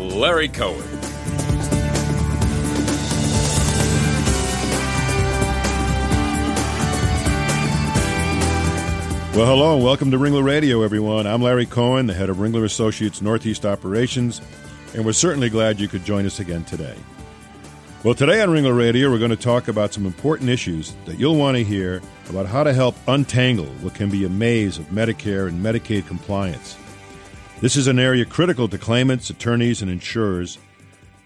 Larry Cohen. Well, hello and welcome to Ringler Radio, everyone. I'm Larry Cohen, the head of Ringler Associates Northeast Operations, and we're certainly glad you could join us again today. Well, today on Ringler Radio, we're going to talk about some important issues that you'll want to hear about how to help untangle what can be a maze of Medicare and Medicaid compliance. This is an area critical to claimants, attorneys, and insurers.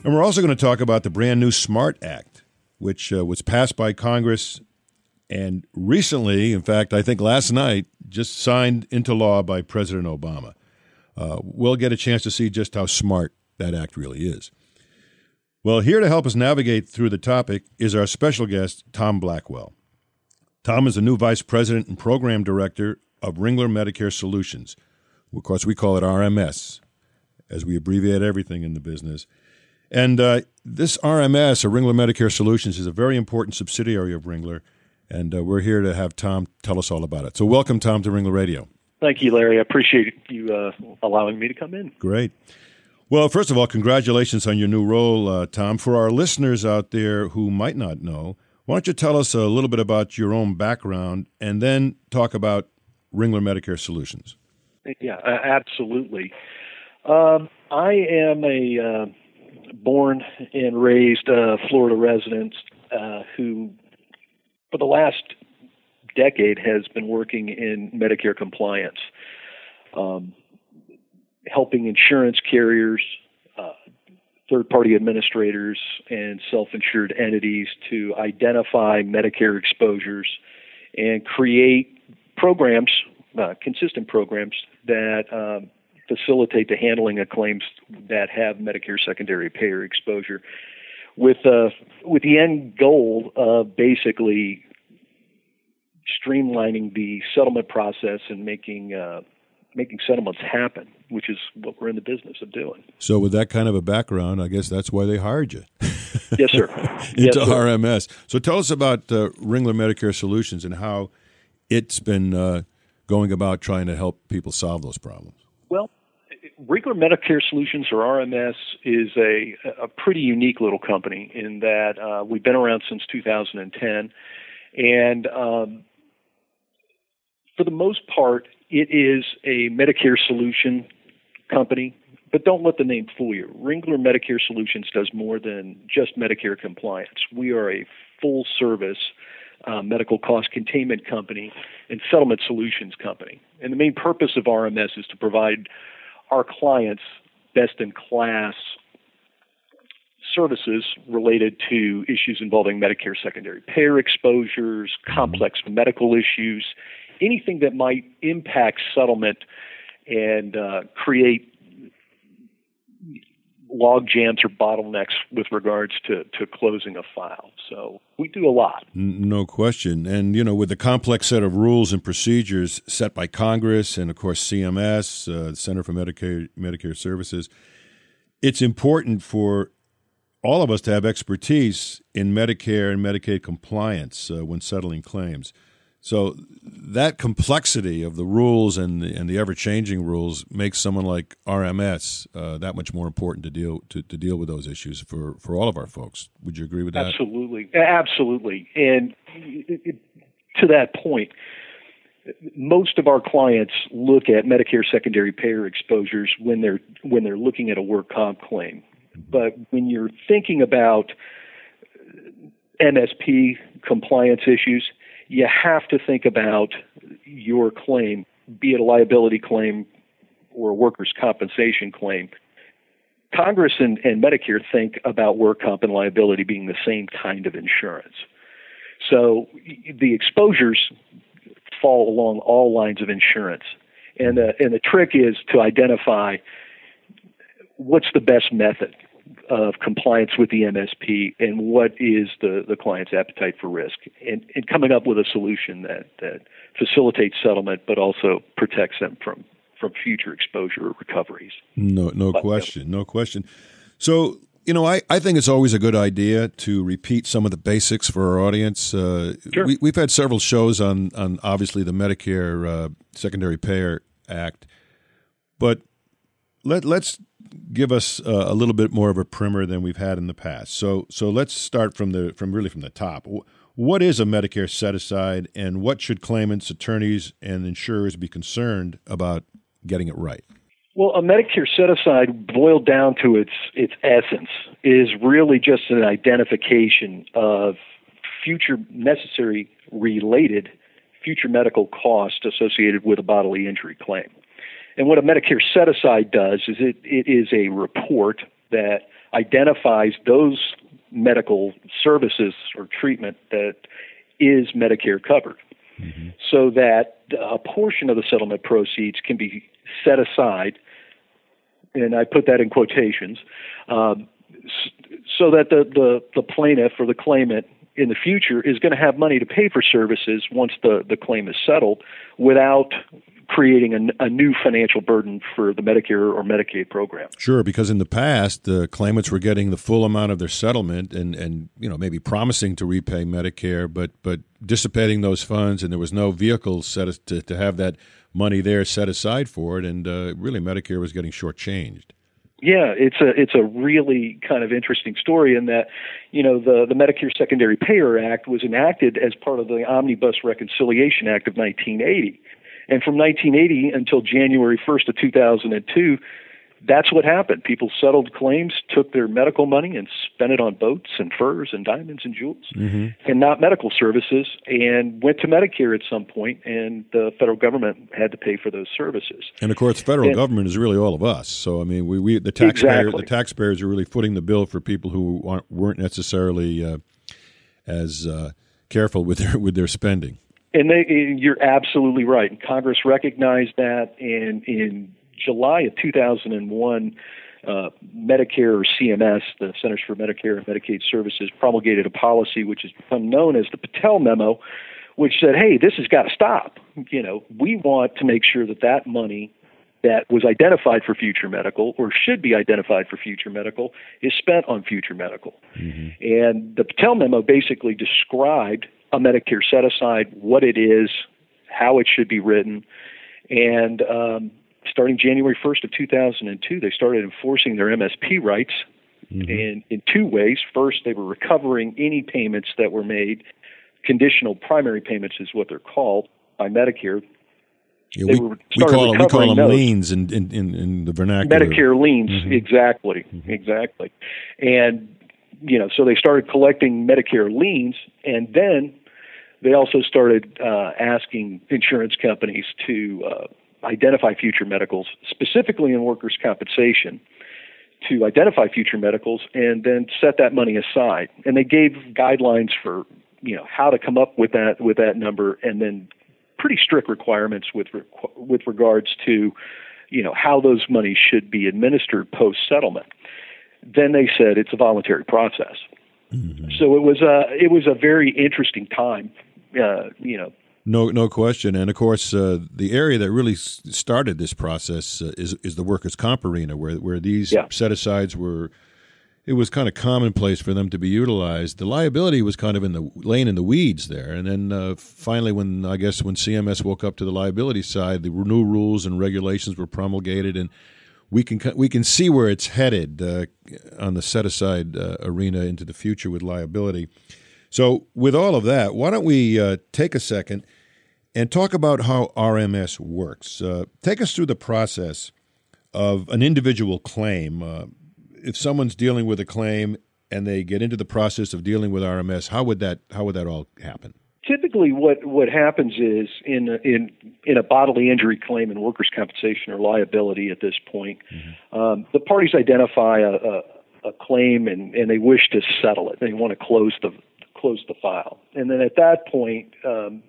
And we're also going to talk about the brand new SMART Act, which uh, was passed by Congress and recently, in fact, I think last night, just signed into law by President Obama. Uh, we'll get a chance to see just how smart that act really is. Well, here to help us navigate through the topic is our special guest, Tom Blackwell. Tom is the new Vice President and Program Director of Ringler Medicare Solutions. Of course, we call it RMS, as we abbreviate everything in the business. And uh, this RMS, or Ringler Medicare Solutions, is a very important subsidiary of Ringler and uh, we're here to have Tom tell us all about it. So, welcome, Tom, to Ringler Radio. Thank you, Larry. I appreciate you uh, allowing me to come in. Great. Well, first of all, congratulations on your new role, uh, Tom. For our listeners out there who might not know, why don't you tell us a little bit about your own background and then talk about Ringler Medicare Solutions? Yeah, absolutely. Um, I am a uh, born and raised uh, Florida resident uh, who for the last decade has been working in Medicare compliance, um, helping insurance carriers, uh, third party administrators, and self insured entities to identify Medicare exposures and create programs, uh, consistent programs that um, facilitate the handling of claims that have Medicare secondary payer exposure with uh, with the end goal of basically streamlining the settlement process and making uh, making settlements happen, which is what we're in the business of doing. So, with that kind of a background, I guess that's why they hired you. yes, sir. Into yes, sir. RMS. So, tell us about uh, Ringler Medicare Solutions and how it's been uh, going about trying to help people solve those problems. Well, Ringler Medicare Solutions, or RMS, is a, a pretty unique little company in that uh, we've been around since 2010. And um, for the most part, it is a Medicare solution company, but don't let the name fool you. Ringler Medicare Solutions does more than just Medicare compliance. We are a full service uh, medical cost containment company and settlement solutions company. And the main purpose of RMS is to provide our clients best in class services related to issues involving Medicare secondary payer exposures, complex medical issues, anything that might impact settlement and uh, create log jams or bottlenecks with regards to, to closing a file. So we do a lot. No question. And, you know, with the complex set of rules and procedures set by Congress and, of course, CMS, uh, the Center for Medicare, Medicare Services, it's important for all of us to have expertise in Medicare and Medicaid compliance uh, when settling claims. So that complexity of the rules and the, and the ever changing rules makes someone like RMS uh, that much more important to deal to, to deal with those issues for, for all of our folks. Would you agree with that? Absolutely, absolutely. And to that point, most of our clients look at Medicare secondary payer exposures when they're when they're looking at a work comp claim. Mm-hmm. But when you're thinking about MSP compliance issues, you have to think about your claim, be it a liability claim or a workers' compensation claim. Congress and, and Medicare think about work comp and liability being the same kind of insurance. So the exposures fall along all lines of insurance. And the, and the trick is to identify what's the best method of compliance with the MSP and what is the, the client's appetite for risk and, and coming up with a solution that, that facilitates settlement but also protects them from, from future exposure or recoveries. No, no but, question, no question. So, you know, I, I think it's always a good idea to repeat some of the basics for our audience. Uh, sure. we, have had several shows on, on obviously the Medicare uh, Secondary Payer Act, but let, let's give us uh, a little bit more of a primer than we've had in the past. So so let's start from the from really from the top. What is a Medicare set aside, and what should claimants, attorneys, and insurers be concerned about getting it right? Well, a Medicare set aside, boiled down to its its essence, is really just an identification of future necessary related future medical costs associated with a bodily injury claim. And what a Medicare set aside does is it, it is a report that identifies those medical services or treatment that is Medicare covered. Mm-hmm. So that a portion of the settlement proceeds can be set aside, and I put that in quotations, um, so that the, the, the plaintiff or the claimant in the future is going to have money to pay for services once the, the claim is settled without creating a, a, new financial burden for the Medicare or Medicaid program. Sure, because in the past, the claimants were getting the full amount of their settlement and, and you know maybe promising to repay Medicare, but but dissipating those funds, and there was no vehicle set to, to have that money there set aside for it, and uh, really Medicare was getting shortchanged. Yeah, it's a it's a really kind of interesting story in that, you know, the the Medicare Secondary Payer Act was enacted as part of the Omnibus Reconciliation Act of 1980. And from 1980 until January 1st of 2002, that's what happened. People settled claims, took their medical money, and spent it on boats and furs and diamonds and jewels, mm-hmm. and not medical services, and went to Medicare at some point, and the federal government had to pay for those services. And of course, the federal and, government is really all of us. So I mean, we, we the taxpayer exactly. the taxpayers are really footing the bill for people who weren't necessarily uh, as uh, careful with their with their spending. And they, you're absolutely right. And Congress recognized that, and in July of 2001, uh, Medicare or CMS, the Centers for Medicare and Medicaid Services, promulgated a policy which has become known as the Patel Memo, which said, "Hey, this has got to stop. You know, we want to make sure that that money that was identified for future medical or should be identified for future medical is spent on future medical." Mm-hmm. And the Patel Memo basically described a Medicare set aside, what it is, how it should be written, and um, starting January 1st of 2002, they started enforcing their MSP rights mm-hmm. in, in two ways. First, they were recovering any payments that were made, conditional primary payments is what they're called by Medicare. Yeah, we, we, call we call them those. liens in, in, in, the vernacular. Medicare liens, mm-hmm. exactly, mm-hmm. exactly. And you know, so they started collecting Medicare liens, and then they also started uh, asking insurance companies to uh, identify future medicals, specifically in workers' compensation, to identify future medicals and then set that money aside. And they gave guidelines for you know how to come up with that with that number, and then pretty strict requirements with with regards to you know how those monies should be administered post settlement. Then they said it's a voluntary process. Mm-hmm. So it was a it was a very interesting time uh, you know. No, no question. And of course, uh, the area that really started this process uh, is is the workers' comp arena, where where these yeah. set asides were. It was kind of commonplace for them to be utilized. The liability was kind of in the laying in the weeds there, and then uh, finally, when I guess when CMS woke up to the liability side, the new rules and regulations were promulgated, and we can we can see where it's headed uh, on the set aside uh, arena into the future with liability. So, with all of that, why don't we uh, take a second and talk about how RMS works? Uh, take us through the process of an individual claim. Uh, if someone's dealing with a claim and they get into the process of dealing with RMS, how would that how would that all happen? Typically, what what happens is in a, in in a bodily injury claim in workers' compensation or liability at this point, mm-hmm. um, the parties identify a, a, a claim and, and they wish to settle it. They want to close the close the file. And then at that point, um,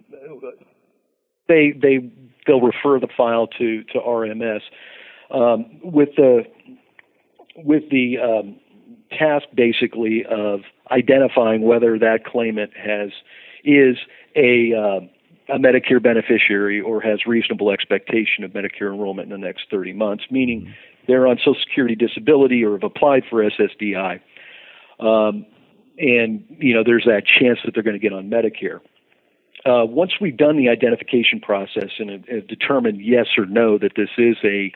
they they they'll refer the file to to RMS. Um, with the with the um, task basically of identifying whether that claimant has is a uh, a Medicare beneficiary or has reasonable expectation of Medicare enrollment in the next 30 months, meaning they're on Social Security disability or have applied for SSDI. Um, and, you know, there's that chance that they're going to get on Medicare. Uh, once we've done the identification process and determined yes or no that this is a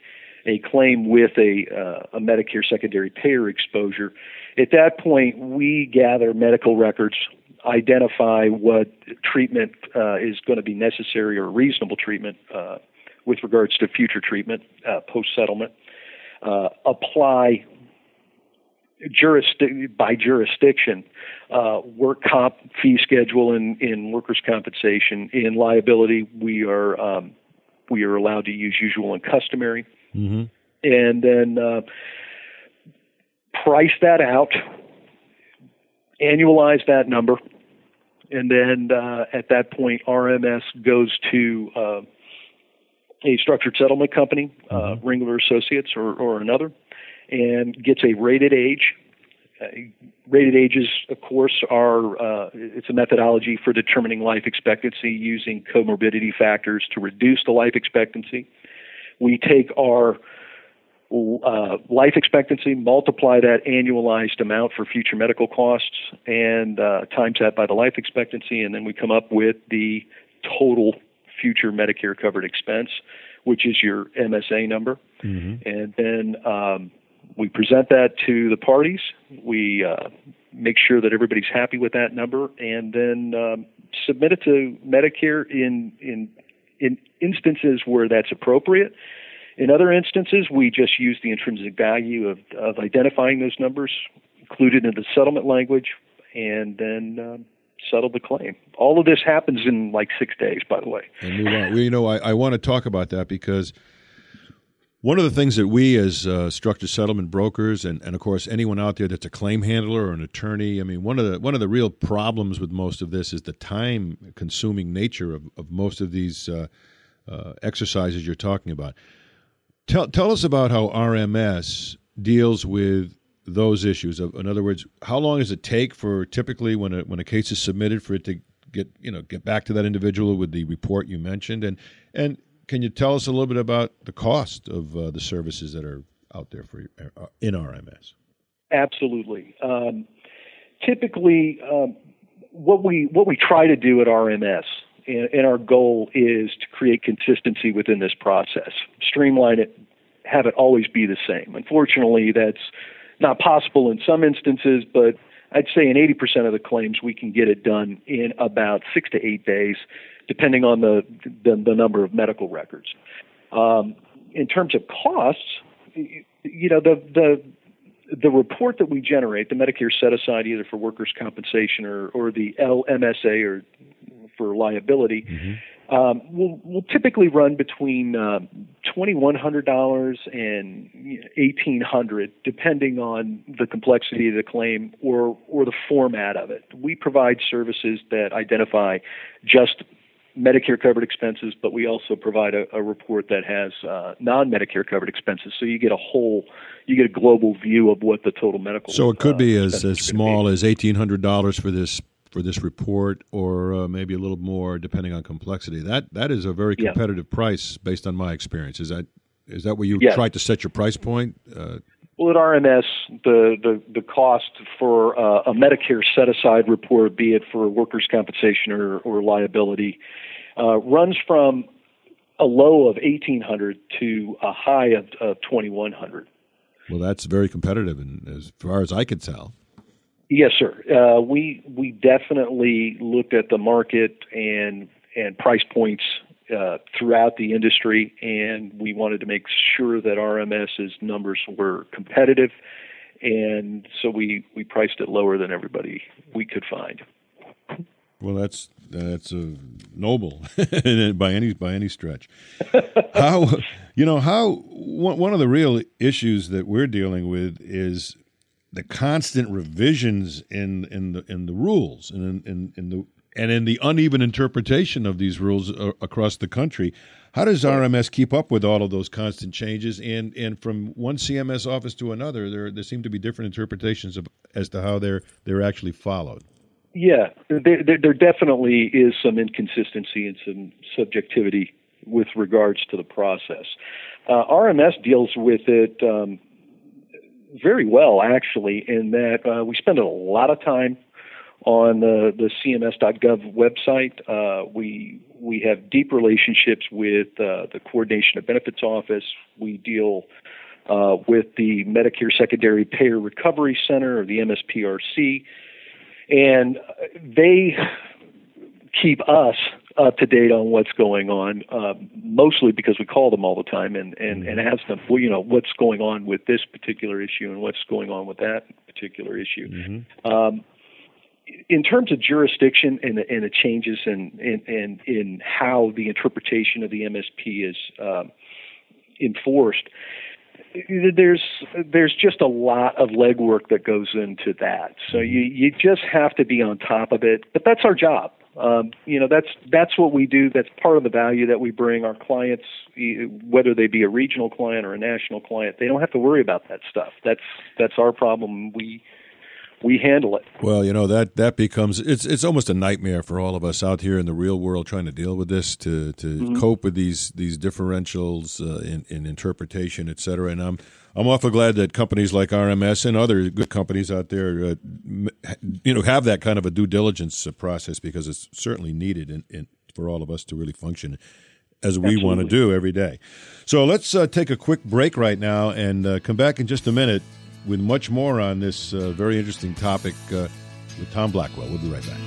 a claim with a, uh, a Medicare secondary payer exposure, at that point we gather medical records identify what treatment uh, is going to be necessary or reasonable treatment uh, with regards to future treatment uh, post settlement, apply jurisdic- by jurisdiction uh, work comp fee schedule in, in workers' compensation. In liability, we are um, we are allowed to use usual and customary, mm-hmm. and then uh, price that out annualize that number, and then uh, at that point, RMS goes to uh, a structured settlement company, uh, mm-hmm. Ringler Associates or, or another, and gets a rated age. Uh, rated ages, of course, are uh, it's a methodology for determining life expectancy using comorbidity factors to reduce the life expectancy. We take our uh, life expectancy, multiply that annualized amount for future medical costs, and uh, times that by the life expectancy, and then we come up with the total future Medicare covered expense, which is your MSA number. Mm-hmm. And then um, we present that to the parties. We uh, make sure that everybody's happy with that number, and then um, submit it to Medicare in in in instances where that's appropriate in other instances, we just use the intrinsic value of, of identifying those numbers, included in the settlement language, and then um, settle the claim. All of this happens in like six days, by the way. And. Well, you know, I, I want to talk about that because one of the things that we as uh, structured settlement brokers and, and of course anyone out there that's a claim handler or an attorney, I mean one of the one of the real problems with most of this is the time consuming nature of, of most of these uh, uh, exercises you're talking about. Tell tell us about how RMS deals with those issues. In other words, how long does it take for typically when a when a case is submitted for it to get you know get back to that individual with the report you mentioned and and can you tell us a little bit about the cost of uh, the services that are out there for uh, in RMS? Absolutely. Um, typically, um, what we what we try to do at RMS and, and our goal is to create consistency within this process, streamline it, have it always be the same. Unfortunately, that's not possible in some instances, but I'd say in 80% of the claims we can get it done in about six to eight days, depending on the the, the number of medical records. Um, in terms of costs, you know the the the report that we generate, the Medicare set aside either for workers' compensation or, or the LMSA or for liability mm-hmm. um, will will typically run between uh, twenty one hundred dollars and eighteen hundred, depending on the complexity of the claim or or the format of it. We provide services that identify just Medicare covered expenses, but we also provide a, a report that has uh, non Medicare covered expenses. So you get a whole, you get a global view of what the total medical. So it could uh, be as, as small be. as eighteen hundred dollars for this for this report, or uh, maybe a little more depending on complexity. That that is a very competitive yeah. price based on my experience. Is that is that where you yes. tried to set your price point? Uh, well, at RMS, the the, the cost for uh, a Medicare set aside report, be it for workers' compensation or, or liability, uh, runs from a low of eighteen hundred to a high of, of twenty one hundred. Well, that's very competitive, and as far as I could tell. Yes, sir. Uh, we we definitely looked at the market and and price points uh, throughout the industry, and we wanted to make sure that RMS's numbers were competitive, and so we we priced it lower than everybody we could find. Well, that's that's a noble by any by any stretch. how you know how one of the real issues that we're dealing with is the constant revisions in in the in the rules and in, in, in the and in the uneven interpretation of these rules uh, across the country. How does RMS keep up with all of those constant changes? And and from one CMS office to another, there there seem to be different interpretations of as to how they're they're actually followed. Yeah, there, there, there definitely is some inconsistency and some subjectivity with regards to the process. Uh, RMS deals with it um, very well, actually, in that uh, we spend a lot of time on the, the CMS.gov website. Uh, we we have deep relationships with uh, the Coordination of Benefits Office. We deal uh, with the Medicare Secondary Payer Recovery Center, or the MSPRC, and they keep us up to date on what's going on, uh, mostly because we call them all the time and, and, and ask them, well, you know, what's going on with this particular issue and what's going on with that particular issue. Mm-hmm. Um, in terms of jurisdiction and the, and the changes and in, in, in, how the interpretation of the MSP is um, enforced, there's there's just a lot of legwork that goes into that. So mm-hmm. you you just have to be on top of it. But that's our job. Um, you know that's that's what we do. That's part of the value that we bring our clients, whether they be a regional client or a national client. They don't have to worry about that stuff. That's that's our problem. We we handle it. Well, you know that that becomes it's it's almost a nightmare for all of us out here in the real world trying to deal with this to to mm-hmm. cope with these these differentials uh, in, in interpretation, et cetera. And I'm I'm awful glad that companies like RMS and other good companies out there, uh, you know, have that kind of a due diligence uh, process because it's certainly needed in, in, for all of us to really function as we Absolutely. want to do every day. So let's uh, take a quick break right now and uh, come back in just a minute with much more on this uh, very interesting topic uh, with Tom Blackwell. We'll be right back.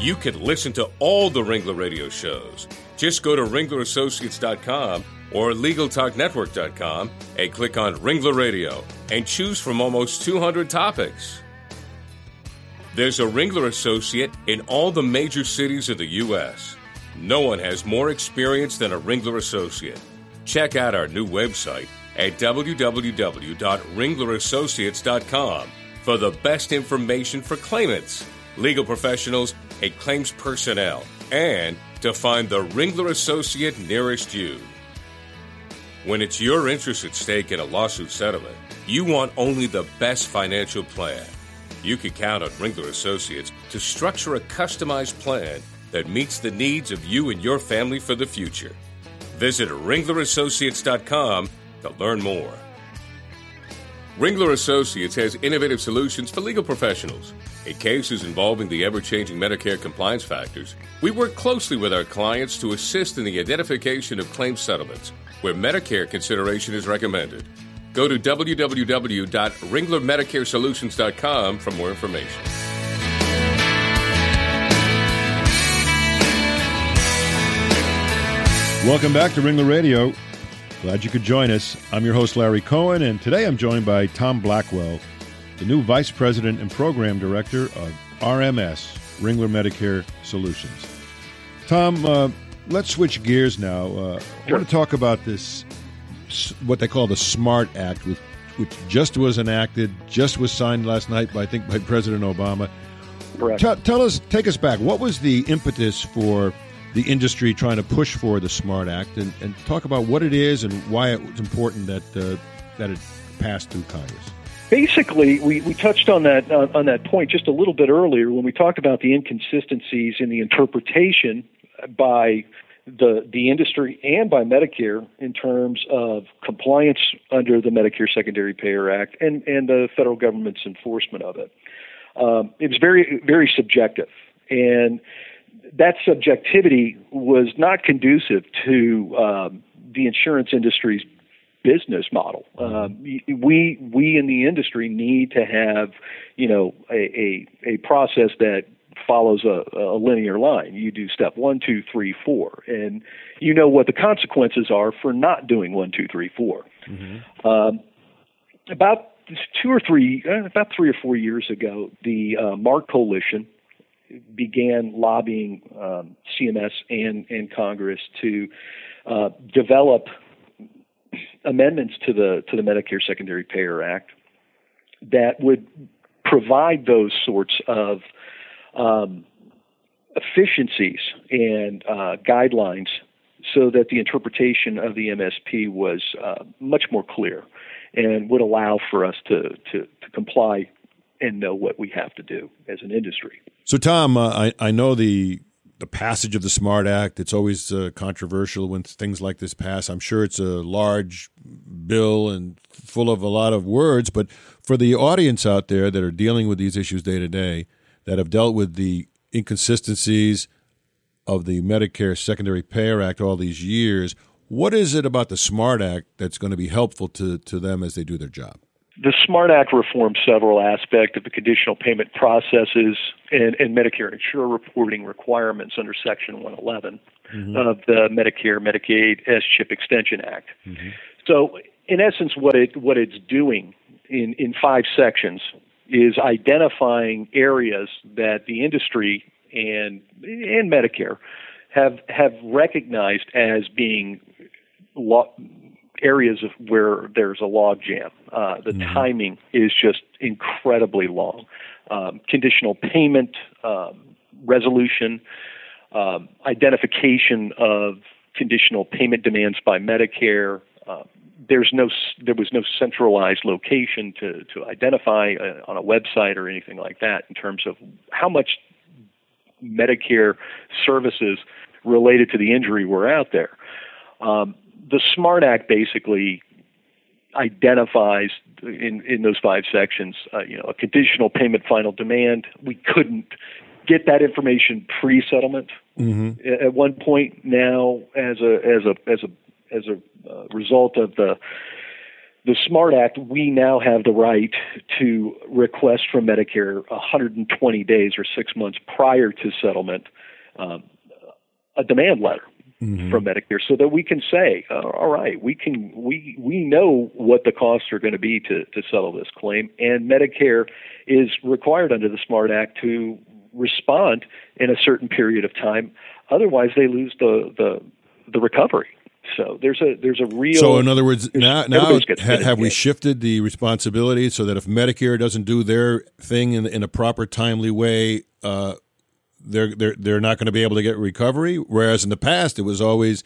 You can listen to all the Ringler radio shows. Just go to ringlerassociates.com or LegalTalkNetwork.com and click on Ringler Radio and choose from almost 200 topics. There's a Ringler Associate in all the major cities of the U.S. No one has more experience than a Ringler associate. Check out our new website at www.ringlerassociates.com for the best information for claimants, legal professionals, and claims personnel, and to find the Ringler associate nearest you. When it's your interest at stake in a lawsuit settlement, you want only the best financial plan. You can count on Ringler Associates to structure a customized plan that meets the needs of you and your family for the future. Visit ringlerassociates.com to learn more. Ringler Associates has innovative solutions for legal professionals. In cases involving the ever changing Medicare compliance factors, we work closely with our clients to assist in the identification of claim settlements where Medicare consideration is recommended. Go to www.ringlermedicaresolutions.com for more information. Welcome back to Ringler Radio. Glad you could join us. I'm your host, Larry Cohen, and today I'm joined by Tom Blackwell, the new Vice President and Program Director of RMS, Ringler Medicare Solutions. Tom, uh, let's switch gears now. Uh, I want to talk about this, what they call the SMART Act, which, which just was enacted, just was signed last night, by, I think, by President Obama. T- tell us, take us back. What was the impetus for the industry trying to push for the SMART Act and, and talk about what it is and why it's important that uh, that it passed through Congress. Basically, we, we touched on that uh, on that point just a little bit earlier when we talked about the inconsistencies in the interpretation by the the industry and by Medicare in terms of compliance under the Medicare Secondary Payer Act and and the federal government's enforcement of it. Um, it was very very subjective, and that subjectivity was not conducive to um, the insurance industry's business model. Um, we we in the industry need to have you know a a, a process that follows a, a, linear line. You do step one, two, three, four, and you know what the consequences are for not doing one, two, three, four. Mm-hmm. Um, about two or three, uh, about three or four years ago, the uh, MARC Coalition began lobbying um, CMS and, and Congress to uh, develop amendments to the to the Medicare Secondary Payer Act that would provide those sorts of um, efficiencies and uh, guidelines so that the interpretation of the MSP was uh, much more clear and would allow for us to, to, to, comply and know what we have to do as an industry. So, Tom, uh, I, I know the the passage of the SMART Act. It's always uh, controversial when things like this pass. I'm sure it's a large bill and full of a lot of words, but for the audience out there that are dealing with these issues day to day, that have dealt with the inconsistencies of the Medicare Secondary Payer Act all these years. What is it about the SMART Act that's going to be helpful to, to them as they do their job? The SMART Act reforms several aspects of the conditional payment processes and, and Medicare insurer reporting requirements under Section 111 mm-hmm. of the Medicare Medicaid S chip Extension Act. Mm-hmm. So, in essence, what it what it's doing in in five sections is identifying areas that the industry and and Medicare have have recognized as being areas of where there's a log jam. Uh, the mm-hmm. timing is just incredibly long. Um, conditional payment um, resolution, um, identification of conditional payment demands by Medicare. Uh, there's no there was no centralized location to to identify uh, on a website or anything like that in terms of how much Medicare services related to the injury were out there. Um, the SMART Act basically identifies in in those five sections, uh, you know, a conditional payment final demand. We couldn't get that information pre-settlement. Mm-hmm. At one point now, as a as a as a as a uh, result of the the SMART Act, we now have the right to request from Medicare 120 days or six months prior to settlement um, a demand letter mm-hmm. from Medicare, so that we can say, uh, all right, we can we we know what the costs are going to be to to settle this claim, and Medicare is required under the SMART Act to respond in a certain period of time. Otherwise, they lose the the the recovery. So there's a there's a real. So in other words, now now ha, have we shifted the responsibility so that if Medicare doesn't do their thing in in a proper timely way, uh, they're they're they're not going to be able to get recovery. Whereas in the past, it was always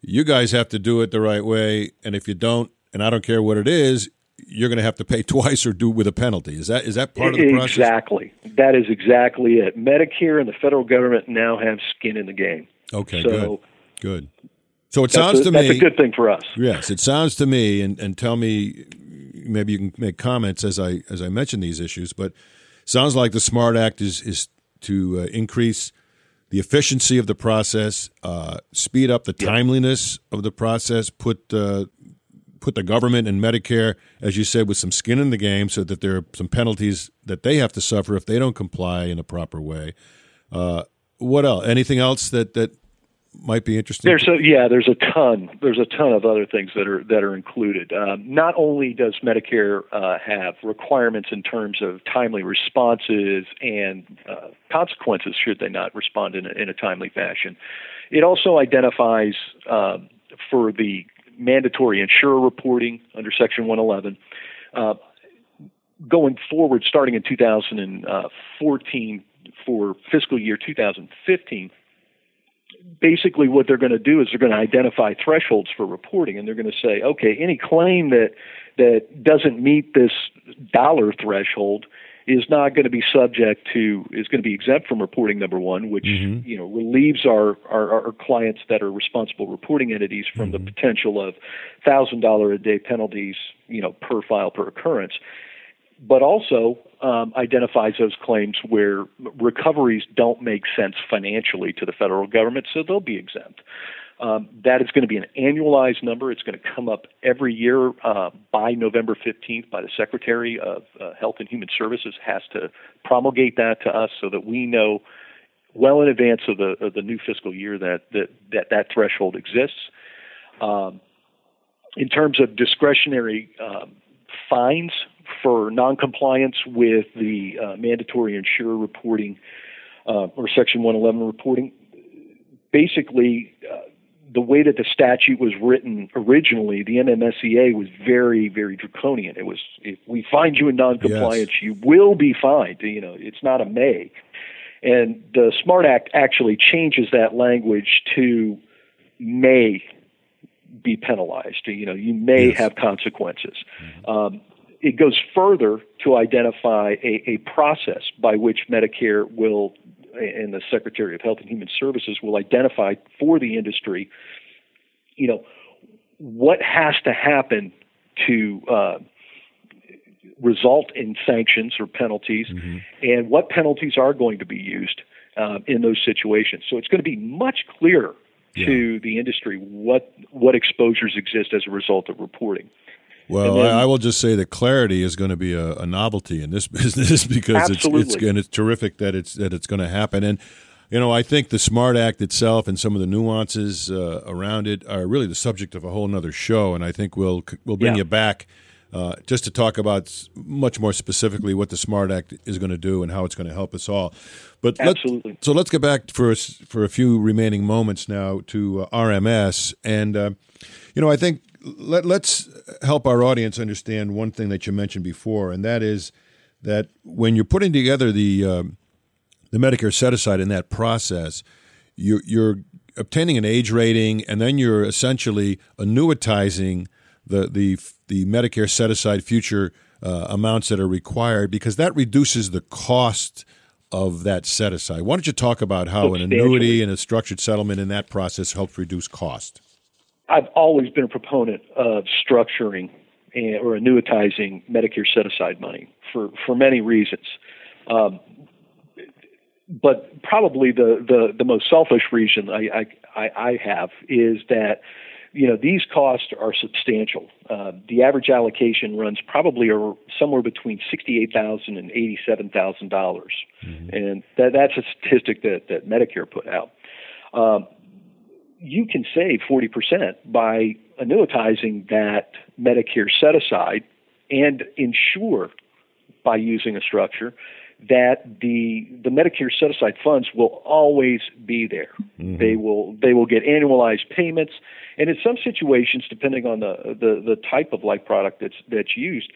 you guys have to do it the right way, and if you don't, and I don't care what it is, you're going to have to pay twice or do with a penalty. Is that is that part of the process? Exactly. That is exactly it. Medicare and the federal government now have skin in the game. Okay. So, good. Good. So it sounds a, to me that's a good thing for us. Yes, it sounds to me, and, and tell me, maybe you can make comments as I as I mention these issues, but sounds like the Smart Act is is to uh, increase the efficiency of the process, uh, speed up the timeliness of the process, put uh, put the government and Medicare, as you said, with some skin in the game, so that there are some penalties that they have to suffer if they don't comply in a proper way. Uh, what else? Anything else that that might be interesting? There's a, yeah, there's a ton. There's a ton of other things that are that are included. Um, not only does Medicare uh, have requirements in terms of timely responses and uh, consequences should they not respond in a, in a timely fashion, it also identifies um, for the mandatory insurer reporting under Section 111. Uh, going forward, starting in 2014 for fiscal year 2015 basically what they're going to do is they're going to identify thresholds for reporting and they're going to say okay any claim that that doesn't meet this dollar threshold is not going to be subject to is going to be exempt from reporting number one which mm-hmm. you know relieves our, our, our clients that are responsible reporting entities from mm-hmm. the potential of thousand dollar a day penalties you know per file per occurrence but also um, identifies those claims where recoveries don't make sense financially to the federal government, so they'll be exempt. Um, that is going to be an annualized number. It's going to come up every year uh, by November 15th by the Secretary of uh, Health and Human Services has to promulgate that to us so that we know well in advance of the of the new fiscal year that that that, that threshold exists. Um, in terms of discretionary um, fines for noncompliance with the uh, mandatory insurer reporting uh, or Section 111 reporting. Basically, uh, the way that the statute was written originally, the MMSEA was very, very draconian. It was if we find you in noncompliance, yes. you will be fined. You know, it's not a may. And the SMART Act actually changes that language to may be penalized. You know, you may yes. have consequences. Mm-hmm. Um, it goes further to identify a, a process by which Medicare will and the Secretary of Health and Human Services will identify for the industry, you know, what has to happen to uh, result in sanctions or penalties, mm-hmm. and what penalties are going to be used uh, in those situations. So it's going to be much clearer yeah. to the industry what what exposures exist as a result of reporting. Well, then, I will just say that clarity is going to be a, a novelty in this business because absolutely. it's it's and it's terrific that it's that it's going to happen. And you know, I think the Smart Act itself and some of the nuances uh, around it are really the subject of a whole other show. And I think we'll we'll bring yeah. you back. Uh, just to talk about much more specifically what the Smart Act is going to do and how it's going to help us all. But Absolutely. Let's, so let's get back for a, for a few remaining moments now to uh, RMS. And, uh, you know, I think let, us help our audience understand one thing that you mentioned before, and that is that when you're putting together the uh, the Medicare set aside in that process, you're, you're obtaining an age rating, and then you're essentially annuitizing the the the Medicare set aside future uh, amounts that are required because that reduces the cost of that set aside. Why don't you talk about how an annuity and a structured settlement in that process helps reduce cost? I've always been a proponent of structuring or annuitizing Medicare set aside money for, for many reasons. Um, but probably the, the, the most selfish reason I, I, I have is that you know these costs are substantial. Uh, the average allocation runs probably somewhere between sixty-eight thousand and eighty-seven thousand dollars, mm-hmm. and that, that's a statistic that, that Medicare put out. Um, you can save 40% by annuitizing that Medicare set aside and ensure by using a structure that the the Medicare set aside funds will always be there. Mm-hmm. They will they will get annualized payments, and in some situations, depending on the, the the type of life product that's that's used,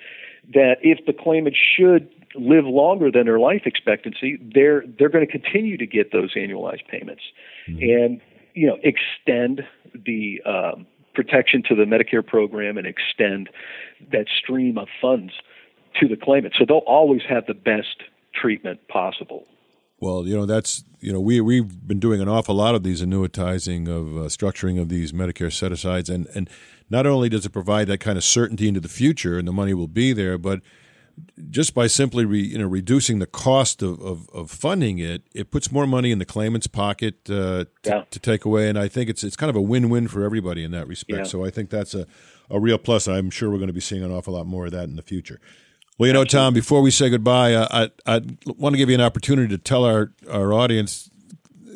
that if the claimant should live longer than their life expectancy, they're they're going to continue to get those annualized payments, mm-hmm. and you know, extend the um, protection to the Medicare program and extend that stream of funds to the claimant. So they'll always have the best treatment possible. Well, you know that's you know we we've been doing an awful lot of these annuitizing of uh, structuring of these Medicare set asides, and and not only does it provide that kind of certainty into the future and the money will be there, but just by simply re, you know reducing the cost of, of, of, funding it, it puts more money in the claimant's pocket uh, to, yeah. to, take away, and I think it's it's kind of a win win for everybody in that respect. Yeah. So I think that's a, a real plus. I'm sure we're going to be seeing an awful lot more of that in the future. Well, you know, Tom, before we say goodbye, uh, I I want to give you an opportunity to tell our our audience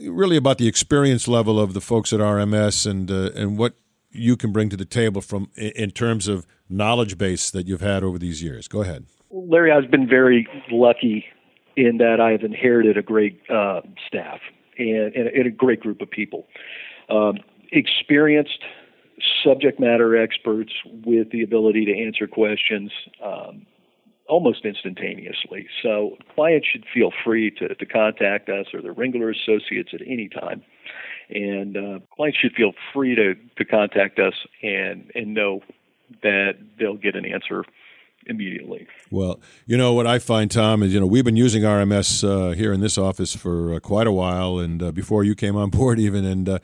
really about the experience level of the folks at RMS and uh, and what you can bring to the table from in terms of knowledge base that you've had over these years. Go ahead. Larry, I've been very lucky in that I have inherited a great uh, staff and, and, and, a great group of people. Um, experienced subject matter experts with the ability to answer questions um, almost instantaneously. So clients should feel free to, to contact us or the Ringler Associates at any time. And uh, clients should feel free to, to contact us and, and know that they'll get an answer immediately. Well, you know what I find, Tom, is you know we've been using RMS uh, here in this office for uh, quite a while, and uh, before you came on board, even, and uh,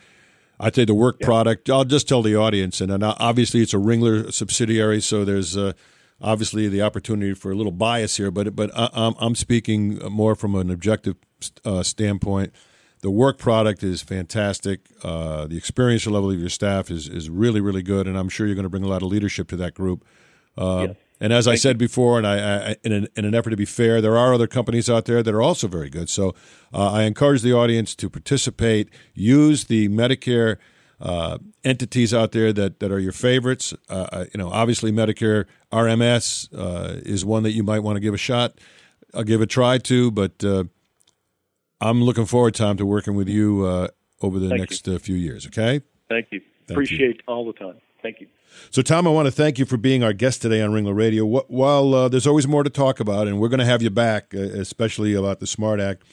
I'd say the work yeah. product. I'll just tell the audience, and, and obviously it's a Ringler subsidiary, so there's uh, obviously the opportunity for a little bias here, but but I, am I'm speaking more from an objective uh, standpoint. The work product is fantastic. the experience level of your staff is is really really good, and I'm sure you're going to bring a lot of leadership to that group. Yeah. And as Thank I said you. before, and I, I in, an, in, an, effort to be fair, there are other companies out there that are also very good. So uh, I encourage the audience to participate. Use the Medicare uh, entities out there that, that are your favorites. Uh, uh you know, obviously Medicare RMS uh, is one that you might want to give a shot. I'll give a try to, but uh, I'm looking forward, Tom, to working with you over the Thank next few years. Okay. Thank you. Thank Appreciate you. all the time. Thank you. So, Tom, I want to thank you for being our guest today on Ringler Radio. While uh, there's always more to talk about, and we're going to have you back, uh, especially about the SMART Act,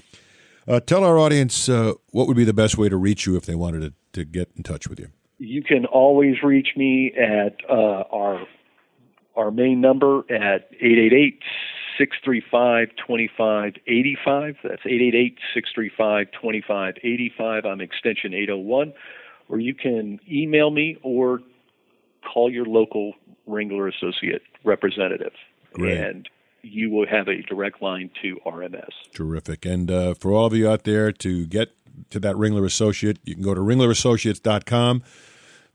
uh, tell our audience uh, what would be the best way to reach you if they wanted to, to get in touch with you. You can always reach me at uh, our our main number at 888 635 2585. That's 888 635 2585. I'm extension 801. Or you can email me or call your local Ringler Associate representative. Great. And you will have a direct line to RMS. Terrific. And uh, for all of you out there to get to that Ringler Associate, you can go to ringlerassociates.com.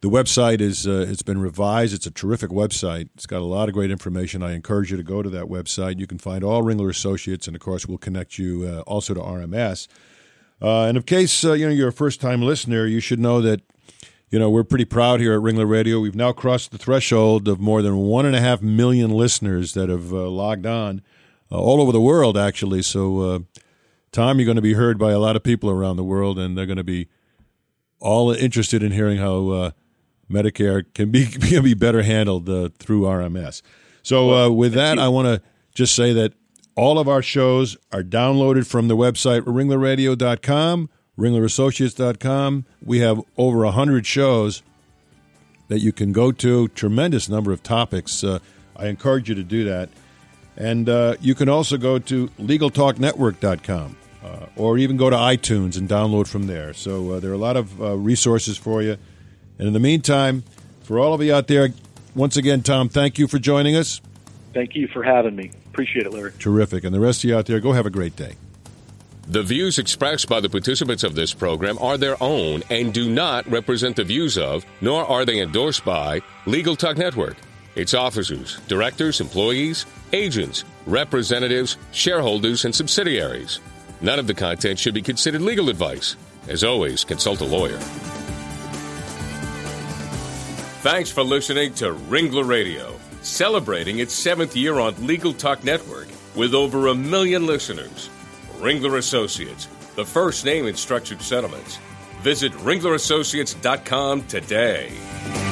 The website is uh, it's been revised. It's a terrific website. It's got a lot of great information. I encourage you to go to that website. You can find all Ringler Associates, and of course, we'll connect you uh, also to RMS. Uh, and in case uh, you know you're a first time listener, you should know that you know we're pretty proud here at Ringler Radio. We've now crossed the threshold of more than one and a half million listeners that have uh, logged on uh, all over the world, actually. So, Tom, you're going to be heard by a lot of people around the world, and they're going to be all interested in hearing how Medicare can be can be better handled uh, through RMS. So uh, with that, I want to just say that all of our shows are downloaded from the website ringlerradio.com, ringlerassociates.com. We have over 100 shows that you can go to, tremendous number of topics. Uh, I encourage you to do that. And uh, you can also go to legaltalknetwork.com uh, or even go to iTunes and download from there. So uh, there are a lot of uh, resources for you. And in the meantime, for all of you out there, once again, Tom, thank you for joining us. Thank you for having me. Appreciate it, Larry. Terrific. And the rest of you out there, go have a great day. The views expressed by the participants of this program are their own and do not represent the views of, nor are they endorsed by, Legal Talk Network, its officers, directors, employees, agents, representatives, shareholders, and subsidiaries. None of the content should be considered legal advice. As always, consult a lawyer. Thanks for listening to Ringler Radio, celebrating its seventh year on Legal Talk Network with over a million listeners. Ringler Associates, the first name in structured settlements. Visit ringlerassociates.com today.